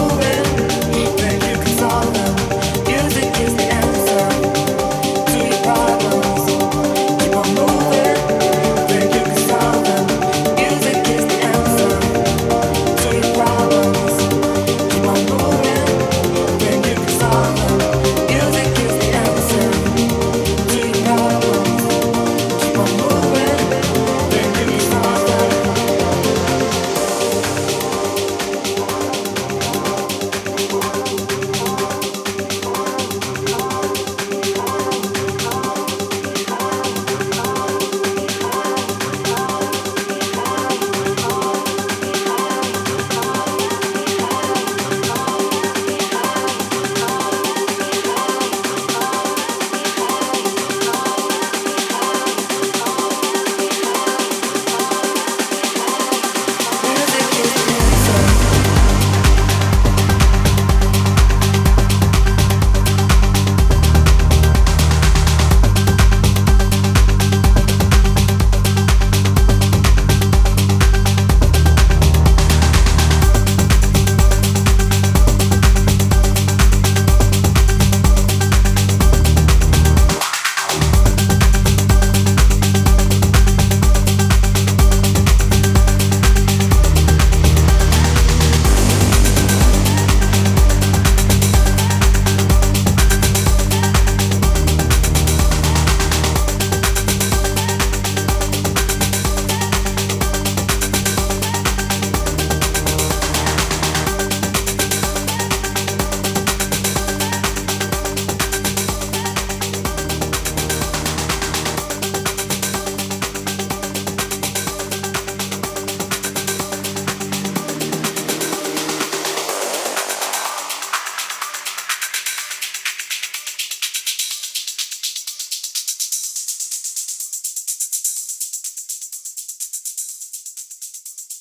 moving.